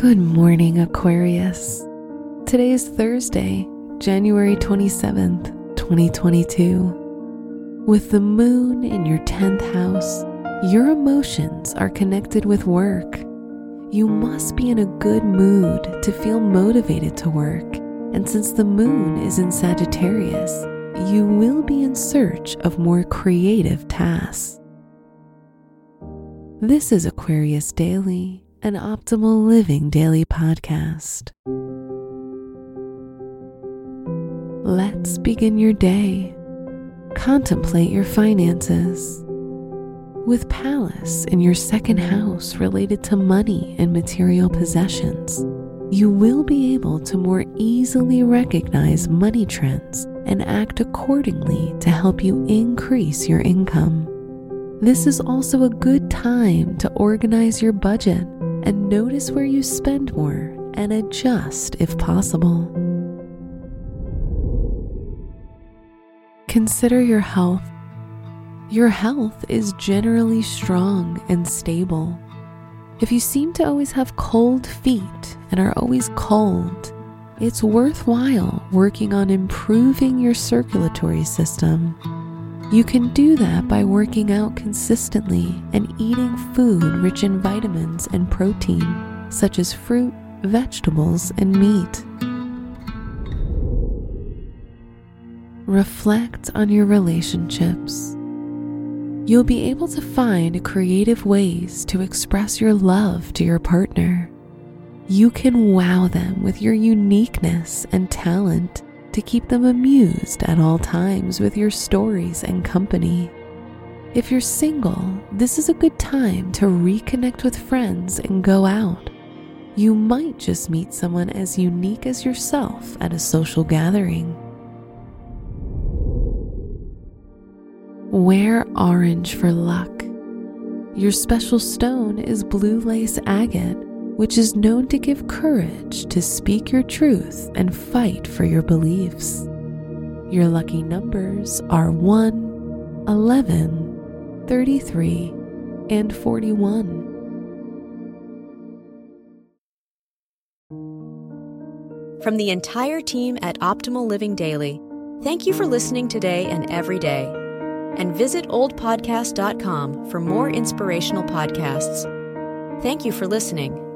Good morning, Aquarius. Today is Thursday, January 27th, 2022. With the moon in your 10th house, your emotions are connected with work. You must be in a good mood to feel motivated to work, and since the moon is in Sagittarius, you will be in search of more creative tasks. This is Aquarius Daily, an optimal living daily podcast. Let's begin your day. Contemplate your finances. With Pallas in your second house related to money and material possessions, you will be able to more easily recognize money trends and act accordingly to help you increase your income. This is also a good time to organize your budget and notice where you spend more and adjust if possible. Consider your health. Your health is generally strong and stable. If you seem to always have cold feet and are always cold, it's worthwhile working on improving your circulatory system. You can do that by working out consistently and eating food rich in vitamins and protein, such as fruit, vegetables, and meat. Reflect on your relationships. You'll be able to find creative ways to express your love to your partner. You can wow them with your uniqueness and talent to keep them amused at all times with your stories and company. If you're single, this is a good time to reconnect with friends and go out. You might just meet someone as unique as yourself at a social gathering. Wear orange for luck. Your special stone is blue lace agate, which is known to give courage to speak your truth and fight for your beliefs. Your lucky numbers are 1, 11, 33, and 41. From the entire team at Optimal Living Daily, thank you for listening today and every day and visit oldpodcast.com for more inspirational podcasts. Thank you for listening.